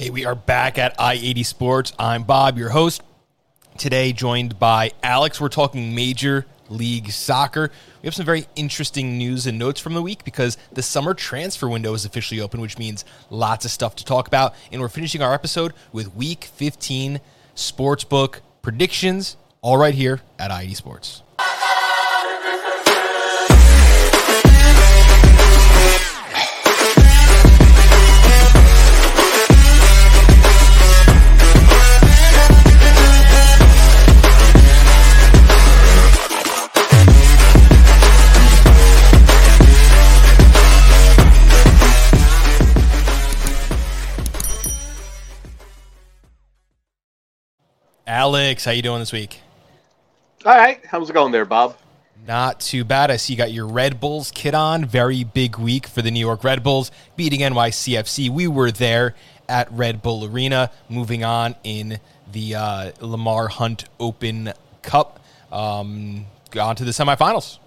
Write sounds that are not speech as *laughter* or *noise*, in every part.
Hey, we are back at I 80 Sports. I'm Bob, your host. Today, joined by Alex. We're talking Major League Soccer. We have some very interesting news and notes from the week because the summer transfer window is officially open, which means lots of stuff to talk about. And we're finishing our episode with Week 15 Sportsbook predictions, all right here at I 80 Sports. Alex, how you doing this week? All right, how's it going there, Bob? Not too bad. I see you got your Red Bulls kit on. Very big week for the New York Red Bulls beating NYCFC. We were there at Red Bull Arena. Moving on in the uh, Lamar Hunt Open Cup. Um, on to the semifinals.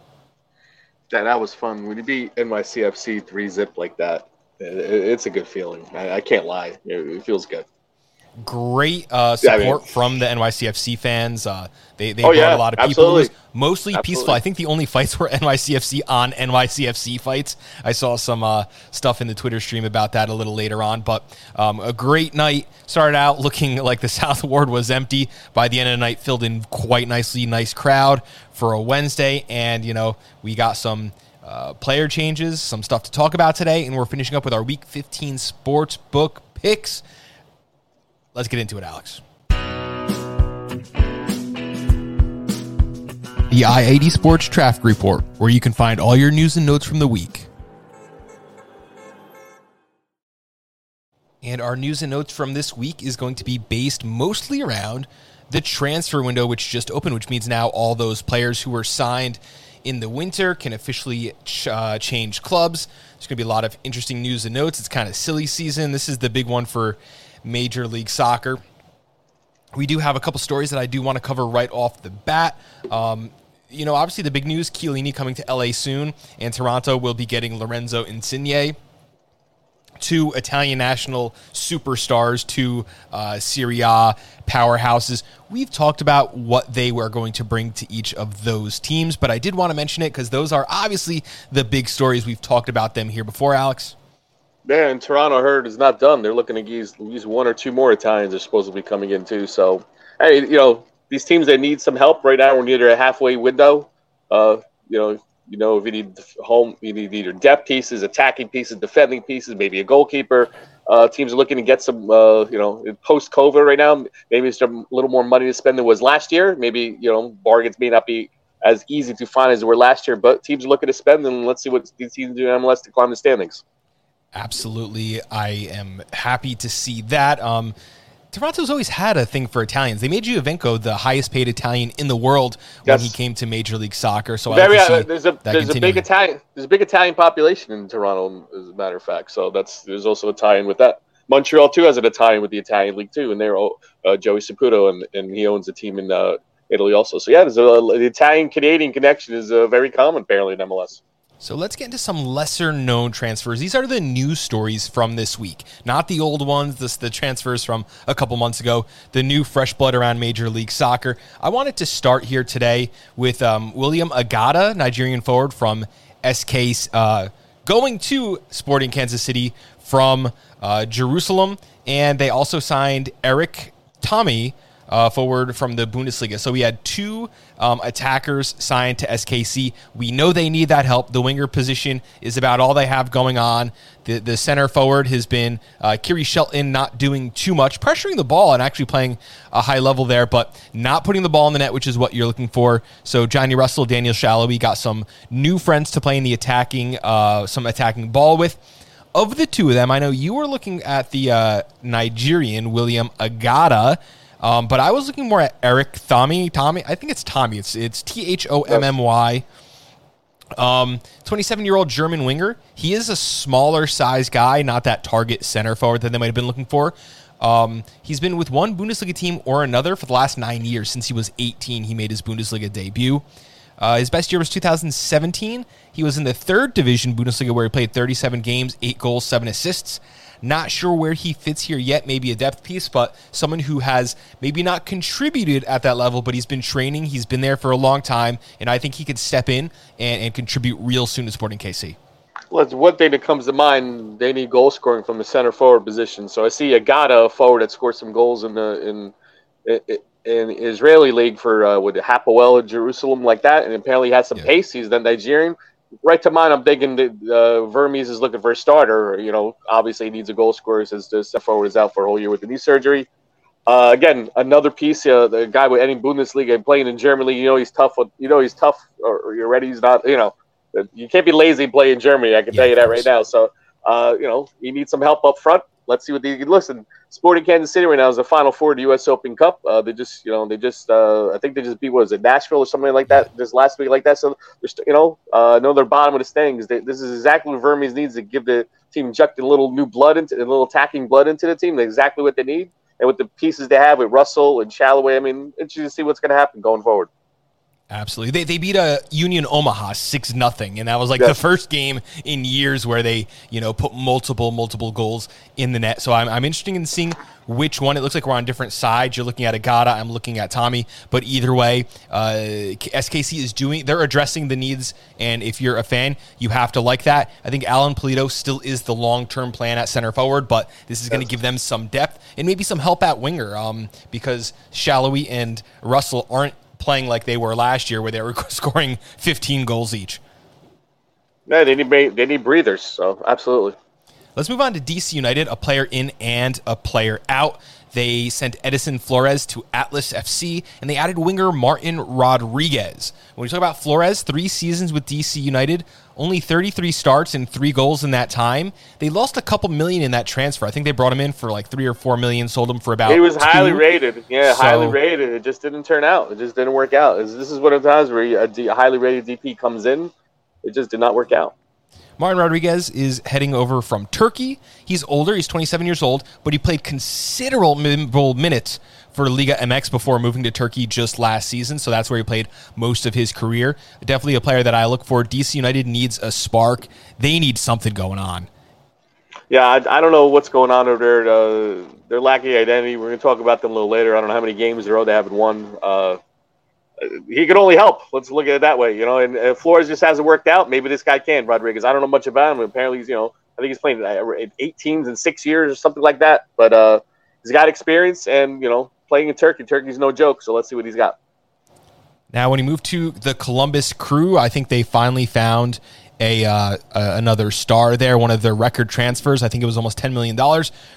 Yeah, that was fun. When you beat NYCFC three zip like that, it's a good feeling. I, I can't lie. It feels good great uh, support yeah, I mean, from the NYCFC fans. Uh, they they oh, brought yeah, a lot of people. Absolutely. Mostly absolutely. peaceful. I think the only fights were *laughs* NYCFC on NYCFC fights. I saw some uh, stuff in the Twitter stream about that a little later on. But um, a great night. Started out looking *laughs* like the *laughs* South Ward was empty. By the end of the night, filled in quite nicely. Nice crowd for a Wednesday, and you know we got some. Uh, player changes, some stuff to talk about today, and we're finishing up with our Week 15 sports book picks. Let's get into it, Alex. The I 80 Sports Traffic Report, where you can find all your news and notes from the week. And our news and notes from this week is going to be based mostly around the transfer window, which just opened, which means now all those players who were signed in the winter can officially ch- uh, change clubs. There's going to be a lot of interesting news and notes. It's kind of silly season. This is the big one for Major League Soccer. We do have a couple stories that I do want to cover right off the bat. Um, you know, obviously the big news: Chiellini coming to LA soon, and Toronto will be getting Lorenzo Insigne two Italian national superstars, two uh, Serie A powerhouses. We've talked about what they were going to bring to each of those teams, but I did want to mention it because those are obviously the big stories. We've talked about them here before, Alex. Yeah, and Toronto heard is not done. They're looking to use, one or two more Italians are supposed to be coming in too. So, hey, you know these teams that need some help right now. We're near a halfway window. Uh, you know, you know if you need home, you need either depth pieces, attacking pieces, defending pieces, maybe a goalkeeper. Uh, teams are looking to get some, uh, you know, post COVID right now. Maybe it's a little more money to spend than was last year. Maybe you know bargains may not be as easy to find as they were last year, but teams are looking to spend, and let's see what these teams do in MLS to climb the standings. Absolutely. I am happy to see that. Um, Toronto's always had a thing for Italians. They made Giovinco the highest paid Italian in the world yes. when he came to Major League Soccer. So Very, like uh, there's a there's a big Italian there's a big Italian population in Toronto, as a matter of fact. So that's there's also a tie-in with that. Montreal too has an Italian with the Italian league too, and they're uh, Joey Saputo, and, and he owns a team in uh, Italy also. So yeah, there's a, the Italian Canadian connection is uh, very common apparently in MLS. So let's get into some lesser known transfers. These are the news stories from this week, not the old ones, the transfers from a couple months ago, the new fresh blood around Major League Soccer. I wanted to start here today with um, William Agada, Nigerian forward from SK, uh, going to Sporting Kansas City from uh, Jerusalem. And they also signed Erik Thommy uh, forward from the Bundesliga. So we had two um, attackers signed to SKC. We know they need that help. The winger position is about all they have going on. The, the center forward has been uh, Khiry Shelton not doing too much, pressuring the ball and actually playing a high level there, but not putting the ball in the net, which is what you're looking for. So Johnny Russell, Daniel Salloi got some new friends to play in the attacking, uh, some attacking ball with of the two of them, I know you were looking at the uh, Nigerian William Agada. Um, but I was looking more at Erik Thommy. Tommy, I think it's Tommy. It's it's T H O M M Y. Um, 27 year old German winger. He is a smaller size guy, not that target center forward that they might have been looking for. Um, he's been with one Bundesliga team or another for the last nine years. Since he was 18, he made his Bundesliga debut. Uh, his best year was 2017. He was in the third division Bundesliga where he played 37 games, eight goals, seven assists. Not sure where he fits here yet. Maybe a depth piece, but someone who has maybe not contributed at that level, but he's been training. He's been there for a long time, and I think he could step in and, and contribute real soon to Sporting KC. Well, it's one thing that comes to mind. They need goal scoring from the center forward position. So I see Agada, a forward that scored some goals in the in in Israeli league for uh, with Hapoel Jerusalem like that, and apparently has some yeah. pace. He's the Nigerian. Right to mind, I'm thinking that uh, Vermes is looking for a starter. You know, obviously he needs a goal scorer since the forward is out for a whole year with the knee surgery. Uh, again, another piece. Uh, the guy with any Bundesliga and playing in Germany, you know he's tough. You know he's tough. Or, or you're ready. He's not. You know, you can't be lazy playing in Germany. I can yeah, tell you that right now. So, uh, you know, he needs some help up front. Let's see what they listen. Sporting Kansas City right now is the Final Four of the U.S. Open Cup. Uh, they just, you know, they just, uh, I think they just beat what was it, Nashville or something like that, just last week like that. So, they're, you know, uh, know they're bottom of the standings. This is exactly what Vermes needs to give the team, inject a little new blood into, a little attacking blood into the team. That's exactly what they need, and with the pieces they have with Russell and Salloi, I mean, interesting to see what's going to happen going forward. Absolutely. They, they beat a Union Omaha 6 nothing, and that was like yes. the first game in years where they, you know, put multiple multiple goals in the net. So I'm, I'm interested in seeing which one. It looks like we're on different sides. You're looking at Agada, I'm looking at Tommy, but either way, uh, SKC is doing they're addressing the needs and if you're a fan, you have to like that. I think Alan Pulido still is the long-term plan at center forward, but this is going to give them some depth and maybe some help at winger um, because Salloi and Russell aren't playing like they were last year, where they were *laughs* scoring 15 goals each. Yeah, they need they need breathers. So absolutely. Let's move on to DC United, a player in and a player out. They sent Edison Flores to Atlas FC, and they added winger Martin Rodriguez. When we talk about Flores, three seasons with DC United, only 33 starts and three goals in that time. They lost a couple million in that transfer. I think they brought him in for like three or four million, sold him for about. He was two. highly rated. Yeah, so, highly rated. It just didn't turn out. It just didn't work out. This is one of the times where a highly rated DP comes in. It just did not work out. Martin Rodriguez is heading over from Turkey. He's older, he's 27 years old, but he played considerable minutes for Liga MX before moving to Turkey just last season. So that's where he played most of his career. Definitely a player that I look for. DC United needs a spark. They need something going on. Yeah, I, I don't know what's going on over there. Uh, they're lacking identity. We're going to talk about them a little later. I don't know how many games in a row they haven't won. Uh, he could only help. Let's look at it that way, you know. And uh, Flores just hasn't worked out. Maybe this guy can. Rodriguez. I don't know much about him. Apparently, he's you know I think he's playing uh, eight teams in six years or something like that. But uh, he's got experience, and you know, playing in Turkey, Turkey's no joke. So let's see what he's got. Now, when he moved to the Columbus Crew, I think they finally found a uh, another star there, one of their record transfers. I think it was almost $10 million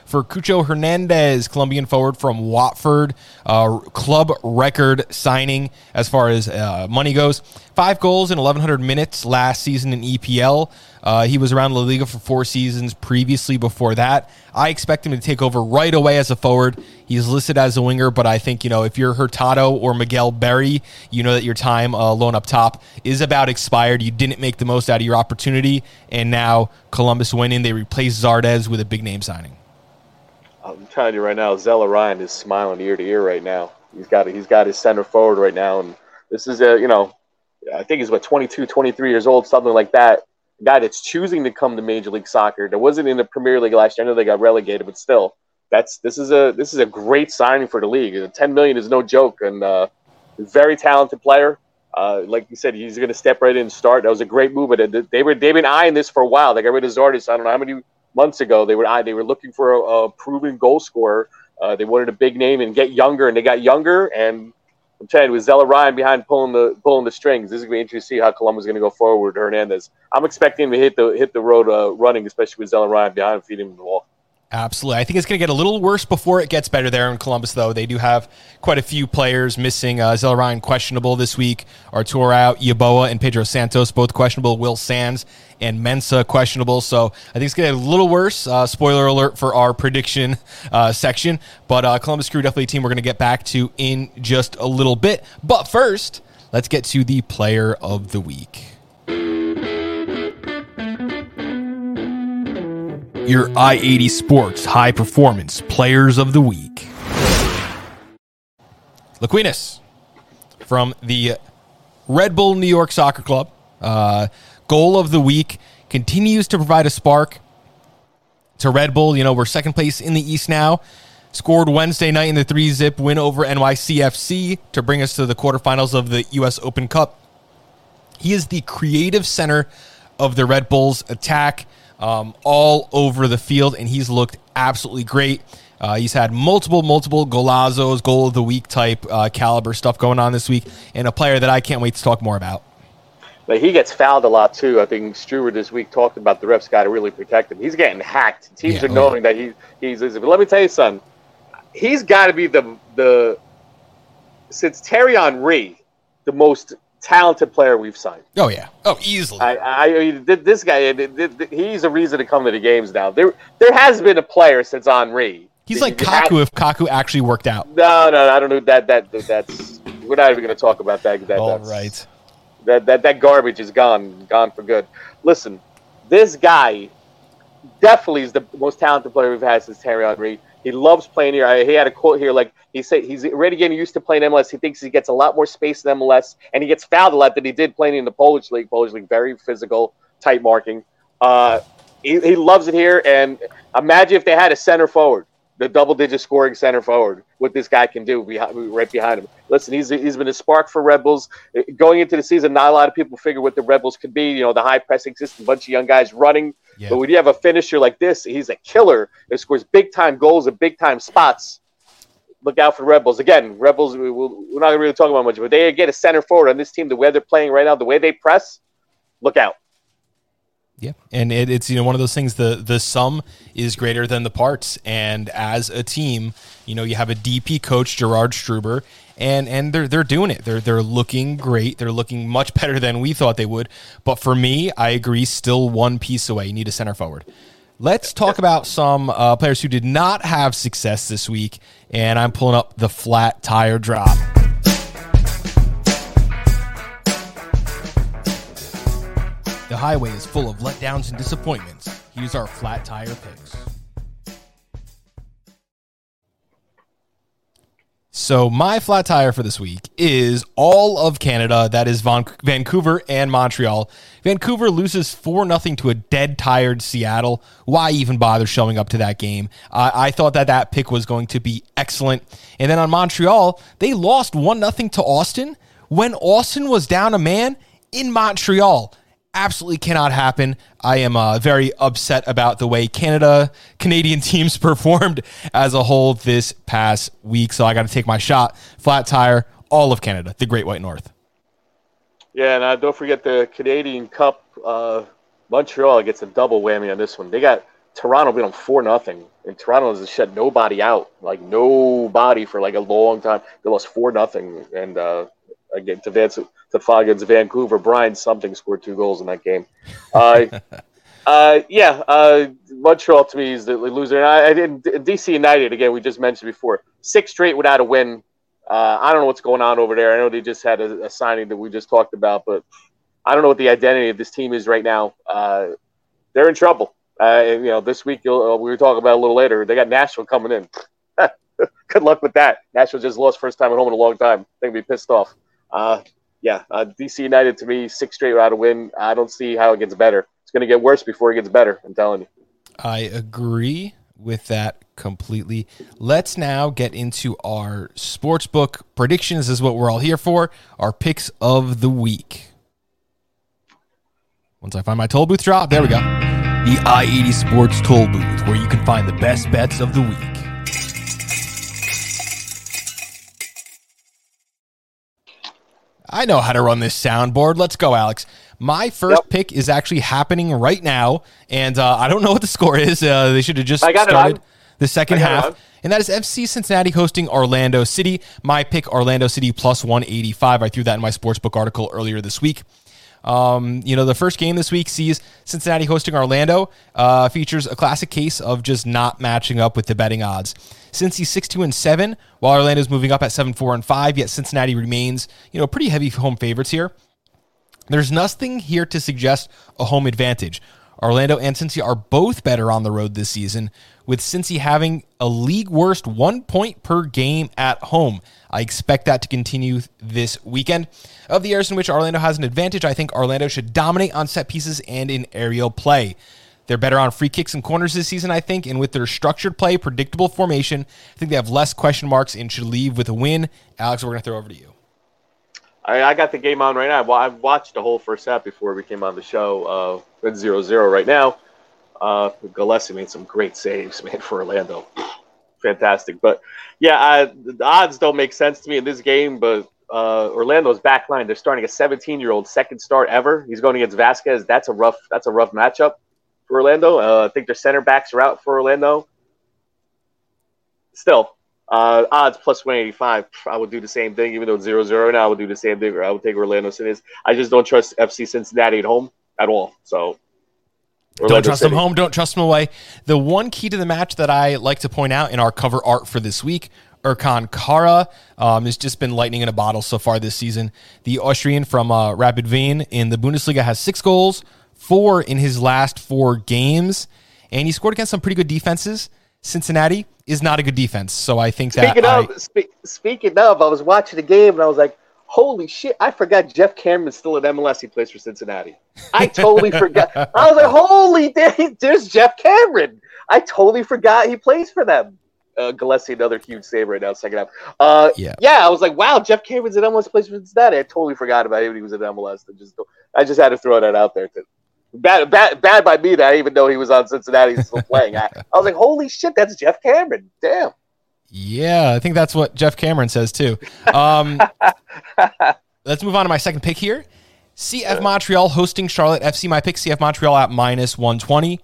for Cucho Hernandez, Colombian forward from Watford. Uh, club record signing as far as uh, money goes. Five goals in 1,100 minutes last season in EPL. Uh, he was around La Liga for four seasons previously before that. I expect him to take over right away as a forward. He's listed as a winger, but I think, you know, if you're Hurtado or Miguel Berry, you know that your time uh, alone up top is about expired. You didn't make the most out of your opportunity, and now Columbus winning. They replace Zardes with a big name signing. I'm telling you right now, Zelarayán is smiling ear to ear right now. He's got he's got his center forward right now, and this is a you know, I think he's about 22, 23 years old, something like that guy that's choosing to come to Major League Soccer that wasn't in the Premier League last year. I know they got relegated, but still, that's this is a this is a great signing for the league. Ten million is no joke, and uh, very talented player. Uh, like you said, he's going to step right in and start. That was a great move, but they were they've been eyeing this for a while. They got rid of Zardes. I don't know how many months ago they were they were looking for a, a proven goal scorer. Uh, they wanted a big name and get younger, and they got younger. And I'm telling you, with Ryan behind pulling the pulling the strings, this is going to be interesting to see how Columbus is going to go forward. Hernandez, I'm expecting him to hit the hit the road uh, running, especially with Zelarayán behind feeding him the ball. Absolutely. I think it's going to get a little worse before it gets better there in Columbus, though. They do have quite a few players missing. Uh, questionable this week. Artur out. Yeboah and Pedro Santos both questionable. Will Sands and Mensah questionable. So I think it's going to get a little worse. Uh, spoiler alert for our prediction uh, section. But uh, Columbus Crew definitely a team we're going to get back to in just a little bit. But first, let's get to the player of the week. Your I 80 Sports High Performance Players of the Week. Luquinhas from the Red Bull New York Soccer Club. Uh, goal of the week continues to provide a spark. to Red Bull. You know, we're second place in the East now. Scored Wednesday night in the three zip win over NYCFC to bring us to the quarterfinals of the U.S. Open Cup. He is the creative center of the Red Bulls attack um, all over the field, and he's looked absolutely great. Uh, he's had multiple, multiple golazos, goal of the week type uh, caliber stuff going on this week, and a player that I can't wait to talk more about. But he gets fouled a lot too. I think Struber this week talked about the refs got to really protect him. He's getting hacked. Teams yeah, are knowing yeah. that he, he's. But let me tell you something. He's got to be the the since Thierry Henry, the most talented player we've signed. Oh yeah, oh easily. I, I mean, this guy, he's a reason to come to the games now. There, there has been a player since Henry. He's like Kaku if Kaku actually worked out. No, no, I don't know that. That that's we're not even going to talk about that. that All right. That, that that garbage is gone, gone for good. Listen, this guy definitely is the most talented player we've had since Thierry Henry. He loves playing here. He had a quote here like he said he's already getting used to playing MLS. He thinks he gets a lot more space in MLS, and he gets fouled a lot than he did playing in the Polish league. Polish league, very physical, tight marking. Uh, he, he loves it here, and imagine if they had a center forward the double digit scoring center forward, what this guy can do behind, right behind him. Listen, he's, he's been a spark for Rebels. Going into the season, not a lot of people figure what the Rebels could be. You know, the high pressing system, a bunch of young guys running. Yeah. But when you have a finisher like this, he's a killer that scores big time goals and big time spots. Look out for Red Bulls. Again, Rebels, we, we're not going to really talking about much, but they get a center forward on this team, the way they're playing right now, the way they press, look out. Yeah, and it, it's you know one of those things. The the sum is greater than the parts, and as a team, you know you have a DP coach Gerhard Struber, and and they're they're doing it. They're they're looking great. They're looking much *laughs* better than we thought they would. But for me, I agree. Still one piece away. You need a center forward. Let's talk about some uh, players who did not have success this week, and I'm pulling up the flat tire drop. The highway is full of letdowns and disappointments. Here's our flat tire picks. So my flat tire for this week is all of Canada. That is Vancouver and Montreal. Vancouver loses four nothing to a dead tired Seattle. Why even bother showing up to that game? I thought that that pick was going to be excellent. And then on Montreal, they lost one nothing to Austin when Austin was down a man in Montreal absolutely cannot happen. I am uh, very upset about the way Canada, Canadian *laughs* teams performed as a whole this past week. So I got to take my shot. Flat tire, all of Canada, the Great White North. Yeah, and uh, don't forget the Canadian Cup. Uh, Montreal gets a double whammy on this one. They got Toronto beat them four nothing, and Toronto has shut nobody out, like nobody for like a long time. They lost four nothing, and uh, again to Vance to Foggins, Vancouver. Brian something scored two goals in that game. Uh, *laughs* uh, yeah, uh, Montreal to me is the loser. And I, I didn't DC United again. We just mentioned before six straight without a win. Uh, I don't know what's going on over there. I know they just had a, a, signing that we just talked about, but I don't know what the identity of this team is right now. Uh, they're in trouble. Uh, you know, this week we were talking about a little later. They got Nashville coming in. *laughs* Good luck with that. Nashville just lost first time at home in a long time. They'll be pissed off. Uh, yeah, uh, DC United to me, six straight without a win. I don't see how it gets better. It's going to get worse before it gets better. I'm telling you. I agree with that completely. Let's now get into our sports book predictions. Is what we're all here for. Our picks of the week. Once I find my toll booth drop, there we go. The I 80 Sports Toll Booth, where you can find the best bets of the week. I know how to run this soundboard. Let's go, Alex. My first yep. pick is actually happening right now, and uh, I don't know what the *laughs* score is. Uh, they should have just started the second half. And that is FC Cincinnati hosting Orlando City. My pick, Orlando City plus 185. I threw that in my sportsbook article earlier this week. Um, you know, the first game this week sees Cincinnati hosting Orlando, uh, features a classic case of just not matching up with the betting odds. Since he's 6 2 and 7, while Orlando's moving up at 7 4 and 5, yet Cincinnati remains, you know, pretty heavy home favorites here. There's nothing here to suggest a home advantage. Orlando and Cincy are both better on the road this season, with Cincy having a league worst one point per game at home. I expect that to continue this weekend. Of the areas in which Orlando has an advantage, I think Orlando should dominate on set pieces and in aerial play. They're better on free kicks and corners this season, I think. And with their structured play, predictable formation, I think they have less question marks and should leave with a win. Alex, we're going to throw over to you. I, I got the game on right now. I've watched the whole first half before we came on the show. Uh, it's 0 0 right now. Uh, Gillespie made some great saves, *laughs* man, for Orlando. Fantastic. But yeah, I, the odds don't make sense to me in this game, but uh, Orlando's back line, they're starting a 17 year old second start ever. He's going against Vasquez. That's a rough, that's a rough matchup for Orlando. Uh, I think their center backs are out for Orlando. Still, uh, odds plus 185. I would do the same thing, even though it's 0 0 now. I would do the same thing, or I would take Orlando City. I just don't trust FC Cincinnati at home at all. So, don't trust City. them home. Don't trust them away. The one key to the match that I like to point out in our cover art for this week Ercan Kara um, has just been lightning in a bottle so far this season. The Austrian from uh, Rapid Wien in the Bundesliga has six goals, four in his last four games, and he scored against some pretty good defenses. Cincinnati is not a good defense, so I think speaking that. Of, I, spe- speaking of, I was watching the game and I was like, "Holy shit! I forgot Geoff Cameron's still at MLS. He plays for Cincinnati. I totally forgot. I was like, "Holy, there's Geoff Cameron! I totally forgot he plays for them." uh, Gillespie another huge save right now, second half. Uh, yeah, yeah, I was like, wow, Geoff Cameron's at MLS plays for Cincinnati. I totally forgot about him when he was at MLS. I just, I just had to throw that out there. To, bad, bad, bad by me that I even know he was on Cincinnati still playing. I, I was like, holy shit, that's Geoff Cameron. Damn. Yeah, I think that's what Geoff Cameron says too. Um, *laughs* let's move on to my second pick here. CF Montreal hosting Charlotte FC. My pick CF Montreal at minus 120.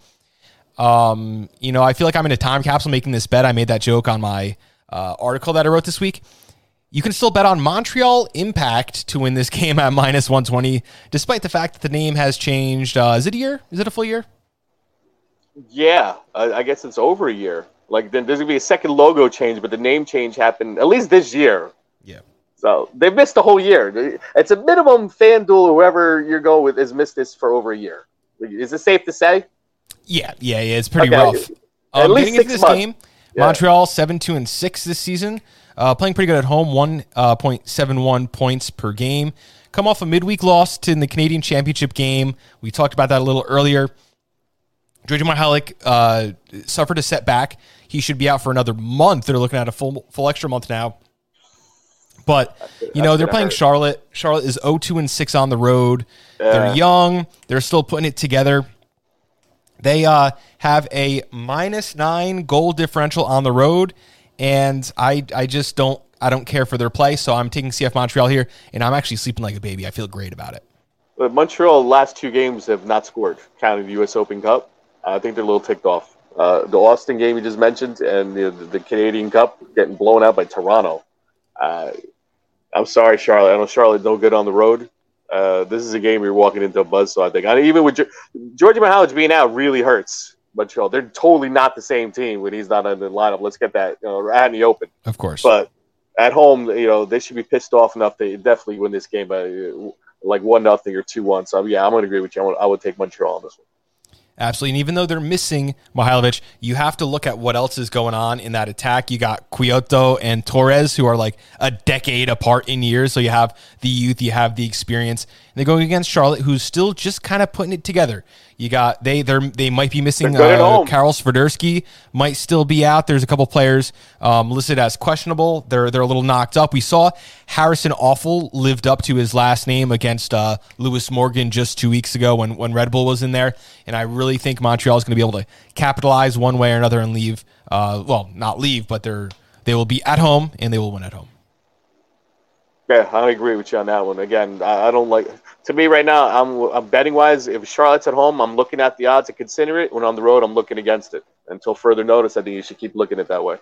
Um, you know, I feel like I'm in a time capsule making this bet. I made that joke on my uh, article that I wrote this week. You can still bet on Montreal Impact to win this *laughs* game at minus 120, despite the fact that the name has changed. Uh, is it a year? Is it a full year? Yeah, I guess it's over a year. Like, then there's gonna be a second logo change, but the name change happened at least this year. Yeah. So they've missed the whole year. It's a minimum FanDuel whoever you're going with has missed this for over a year. Is it safe to say? Yeah, yeah, yeah. It's pretty okay. rough. At um, least getting into this months. game, yeah. Montreal seven two and six this season, uh, playing pretty good at home, one uh, point seven one points per game. Come off a midweek loss to in the Canadian Championship game. We talked about that a little earlier. Georgi Mihailik uh, suffered a setback. He should be out for another month. They're looking at a full full extra month now. But you know they're playing hurt. Charlotte. Charlotte is 0-2 and six on the road. Yeah. They're young. They're still putting it together. They uh, have a minus nine goal differential on the road, and I I just don't I don't care for their play, so I'm taking CF Montreal here, and I'm actually sleeping like a baby. I feel great about it. But Montreal last two games have not scored, counting the U.S. Open Cup. I think they're a little ticked off. Uh, the Austin game you just mentioned, and the, the Canadian Cup getting blown out by Toronto. Uh, I'm sorry, Charlotte. I know Charlotte no good on the road, uh, this is a game you're walking into a buzz. buzzsaw. I think. I mean, even with Georgi Mihailik being out, really hurts Montreal. They're totally not the same team when he's not in the lineup. Let's get that you know, out in the open. Of course. But at home, you know, they should be pissed off enough to definitely win this game by like one nothing or two one. So yeah, I'm going to agree with you. I would, I would take Montreal on this one. Absolutely. And even though they're missing Mihailovic, you have to look at what else is going on in that attack. You got Quioto and Torres, who are like a decade apart in years. So you have the youth, you have the experience. They're going against Charlotte, who's still just kind of putting it together. You got they they they might be missing uh, Karol Swiderski might still be out. There's a couple players um, listed as questionable. They're they're a little knocked up. We saw Harrison Afful lived up to his last name against uh, Lewis Morgan just two weeks ago when when Red Bull was in there, and I really think Montreal is going to be able to capitalize one way or another and leave. Uh, well, not leave, but they're they will be at home and they will win at home. Yeah, I agree with you on that one. Again, I don't like. To me, right now, I'm, I'm betting wise. If Charlotte's at home, I'm looking at the odds and consider it. When on the road, I'm looking against it. Until further notice, I think you should keep looking at that way.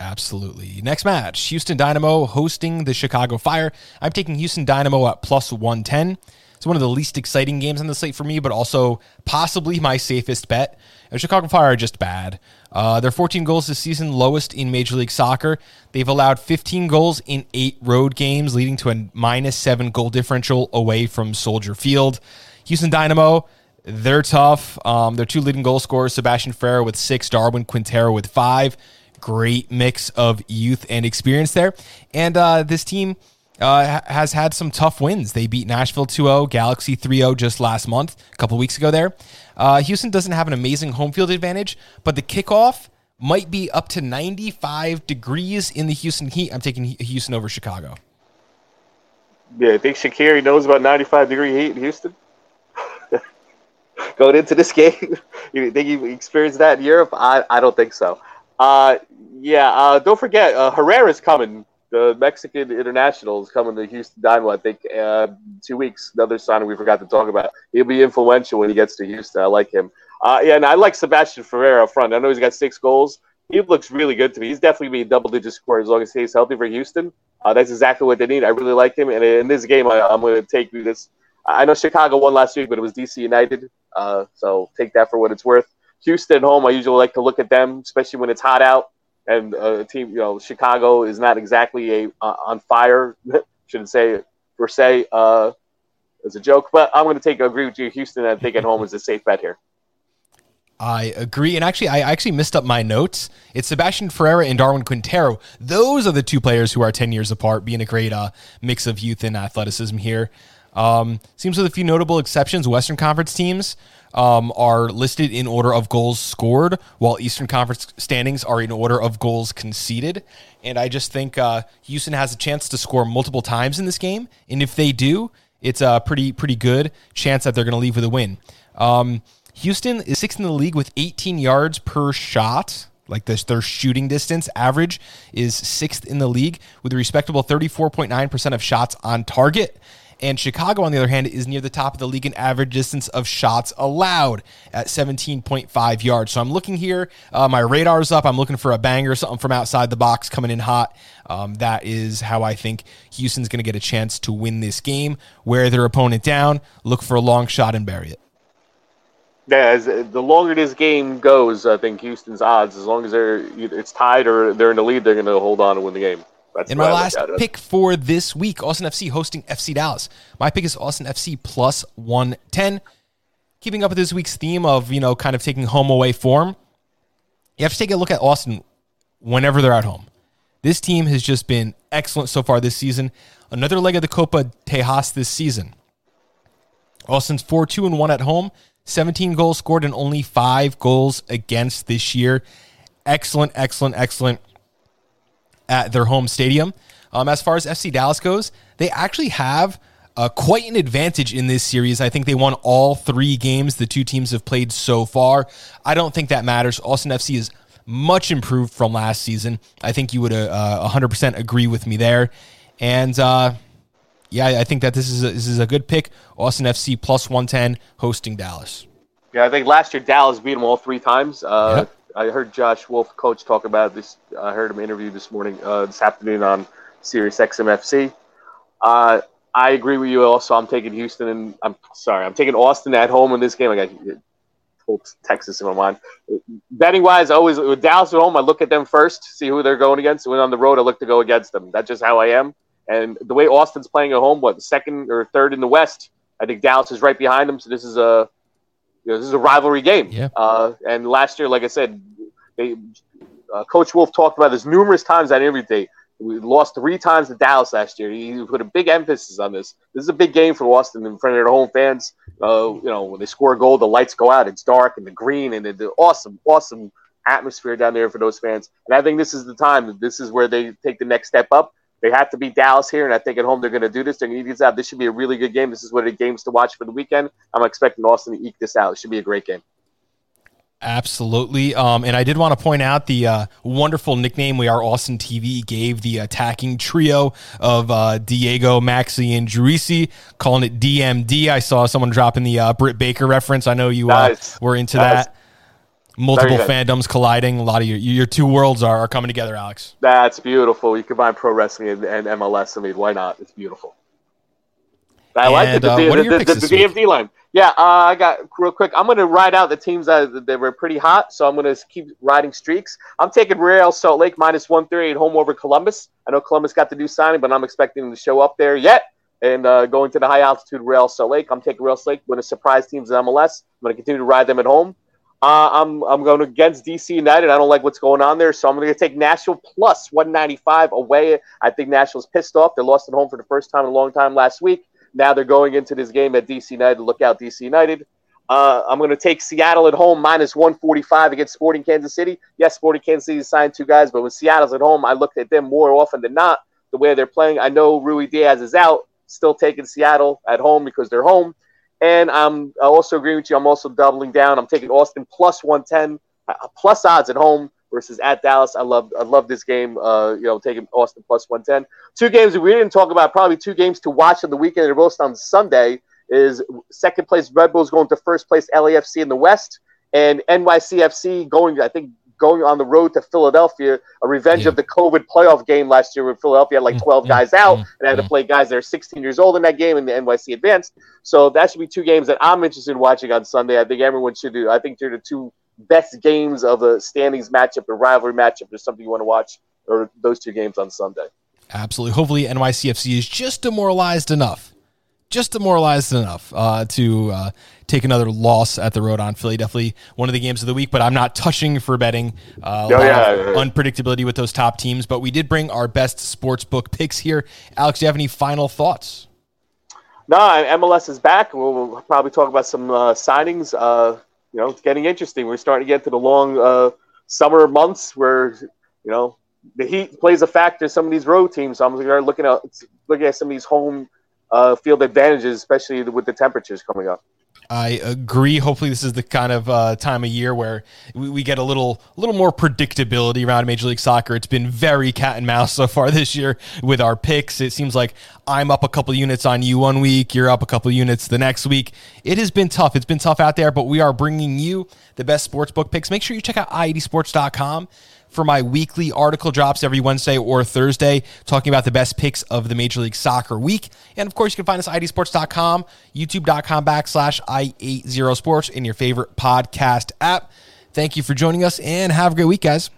Absolutely. Next match Houston Dynamo hosting the Chicago Fire. I'm taking Houston Dynamo at plus 110. It's one of the least exciting games on the slate for me, but also possibly my safest bet. Chicago Fire are just bad. Uh, they're 14 goals this season, lowest in Major League Soccer. They've allowed 15 goals in eight road games, leading to a minus seven goal differential away from Soldier Field. Houston Dynamo, they're tough. Um, their two leading goal scorers, Sebastian Ferreira with six, Darwin Quintero with five. Great mix of youth and experience there. And uh, this team uh, has had some tough wins. They beat Nashville 2 0, Galaxy 3 0 just last month, a couple weeks ago there. Uh, Houston doesn't have an amazing home field advantage, but the kickoff might be up to 95 degrees in the Houston heat. I'm taking Houston over Chicago. Yeah, I think Shaqiri knows about 95 degree heat in Houston. *laughs* Going into this game, *laughs* you think he experienced that in Europe? I, I don't think so. Uh, yeah, uh, don't forget, uh, Herrera's coming. The Mexican international is coming to Houston Dynamo, I think, uh, two weeks. Another signing we forgot to talk about. He'll be influential when he gets to Houston. I like him. Uh, yeah, and I like Sebastian Ferreira up front. I know he's got six goals. He looks really good to me. He's definitely be a double digit scorer as long as he stays healthy for Houston. Uh, that's exactly what they need. I really like him. And in this game, I, am going to take this. I know Chicago won last week, but it was DC United. Uh, so take that for what it's worth. Houston home, I usually like to look at them, especially when it's hot out. And uh, a team, you know, Chicago is not exactly a uh, on fire. *laughs* Shouldn't say per se uh, as a joke, but I'm going to take agree with you. Houston, I think at home is a safe bet here. I agree. And actually, I actually missed up my notes. It's Sebastian Ferreira and Darwin Quintero. Those are the two players who are 10 years apart, being a great uh, mix of youth and athleticism here. Um, seems with a few notable exceptions, Western Conference teams um, are listed in order of goals scored, while Eastern Conference standings are in order of goals conceded. And I just think uh, Houston has a chance to score multiple times in this game. And if they do, it's a pretty, pretty good chance that they're going to leave with a win. Um, Houston is sixth in the league with 18 yards per shot. Like this, their shooting distance average is sixth in the league with a respectable 34.9% of shots on target. And Chicago, on the other hand, is near the top of the league in average distance of shots allowed at 17.5 yards. So I'm looking here. Uh, my radar's up. I'm looking for a banger, something from outside the box coming in hot. Um, that is how I think Houston's going to get a chance to win this game. Wear their opponent down, look for a long shot, and bury it. Yeah, as the longer this game goes, I think Houston's odds, as long as they're it's tied or they're in the lead, they're going to hold on and win the game. That's and my last pick for this week, Austin FC hosting FC Dallas. My pick is Austin FC plus 110. Keeping up with this week's theme of, you know, kind of taking home away form, you have to take a look at Austin whenever they're at home. This team has just been excellent so far this season. Another leg of the Copa Tejas this season. Austin's 4 2 and 1 at home. 17 goals scored and only five goals against this year. Excellent, excellent, excellent at their home stadium. Um, as far as FC Dallas goes, they actually have uh, quite an advantage in this series. I think they won all three games the two teams have played so far. I don't think that matters. Austin FC is much improved from last season. I think you would uh, 100% uh, agree with me there. And uh, yeah, I think that this is a, this is a good pick. Austin FC plus 110 hosting Dallas. Yeah, I think last year Dallas beat them all three times. Uh, yep. I heard Josh Wolff, coach, talk about this. I heard him interview this morning, uh, this afternoon on Sirius XMFC. Uh, I agree with you. Also, I'm taking Houston, and I'm sorry, I'm taking Austin at home in this game. I got Texas in my mind. Betting wise, always with Dallas at home, I look at them first, see who they're going against. When on the road, I look to go against them. That's just how I am. And the way Austin's playing at home, what second or third in the West? I think Dallas is right behind them. So this is a you know, this is a rivalry game. Yeah. Uh, and last year, like I said, they, uh, Coach Wolff talked about this numerous times on every day. We lost three times to Dallas last year. He put a big emphasis on this. This is a big game for Austin in front of their home fans. Uh, you know, when they score a goal, the lights go out. It's dark and the green and the awesome, awesome atmosphere down there for those fans. And I think this is the time. This is where they take the next step up. They have to beat Dallas here, and I think at home they're going to do this. They're going to eke this out. This should be a really good game. This is one of the games to watch for the weekend. I'm expecting Austin to eke this out. It should be a great game. Absolutely. Um, and I did want to point out the uh, wonderful nickname we are Austin TV gave the attacking trio of uh, Diego, Maxi, and Driussi, calling it DMD. I saw someone dropping the uh, Britt Baker reference. I know you uh, nice. were into nice. that multiple fandoms colliding. A lot of your your two worlds are, are coming together, Alex. That's beautiful. You combine pro wrestling and, and MLS. I mean, why not? It's beautiful. I and, like it. The, uh, the, the, the, the DMD line. Yeah, uh, I got real quick. I'm going to ride out the teams that, that were pretty hot, so I'm going to keep riding streaks. I'm taking Real Salt Lake minus 138 home over Columbus. I know Columbus got the new signing, but I'm expecting them to show up there yet. And uh, going to the high altitude Real Salt Lake, I'm taking Real Salt Lake. Going to surprise teams in MLS. I'm going to continue to ride them at home. Uh, I'm I'm going against DC United. I don't like what's going on there, so I'm going to take Nashville plus 195 away. I think Nashville's pissed off. They lost at home for the first time in a long time last week. Now they're going into this game at DC United. Look out, DC United. Uh, I'm going to take Seattle at home minus 145 against Sporting Kansas City. Yes, Sporting Kansas City signed two guys, but when Seattle's at home, I looked at them more often than not. The way they're playing, I know Ruidiaz is out, still taking Seattle at home because they're home. And I'm I also agree with you. I'm also doubling down. I'm taking Austin plus 110, uh, plus odds at home versus at Dallas. I love I love this game. Uh, you know, taking Austin plus 110. Two games that we didn't talk about. Probably two games to watch on the weekend. They're both on Sunday is second place Red Bulls going to first place LAFC in the West, and NYCFC going, I think, going on the road to Philadelphia, a revenge yeah. of the COVID playoff game last year when Philadelphia had like 12 mm-hmm. guys out mm-hmm. and had to play guys that are 16 years old in that game, and the NYC advanced. So that should be two games that I'm interested in watching on Sunday. I think everyone should do. I think they're the two best games of a standings matchup, a rivalry matchup, or something you want to watch, or those two games on Sunday. Absolutely. Hopefully, NYCFC is just demoralized enough just demoralized enough uh, to uh, take another loss at the road on Philly. Definitely one of the games of the week, but I'm not touching for betting. Uh, oh, yeah, unpredictability with those top teams, but we did bring our best sports book picks here. Alex, do you have any final thoughts? No, MLS is back. We'll, we'll probably talk about some uh, signings. Uh, you know, it's getting interesting. We're starting to get to the long uh, summer months where you know the heat plays a factor. In some of these road teams. So I'm looking at looking at some of these home uh, field advantages, especially with the temperatures coming up. I agree. Hopefully, this is the kind of uh, time of year where we, we, get a little, little more predictability around Major League Soccer. It's been very cat and mouse so far *laughs* this year with our picks. It seems like I'm up a couple units on you one week, you're up a couple units the next week. It has been tough. It's been tough out there, but we are bringing you the best sportsbook picks. Make sure you check out i80sports.com for my weekly article drops every Wednesday or Thursday, talking about the best picks of the Major League Soccer week. And of course, you can find us at idsports.com, youtube.com backslash i80sports in your favorite podcast app. Thank you for joining us and have a great week, guys.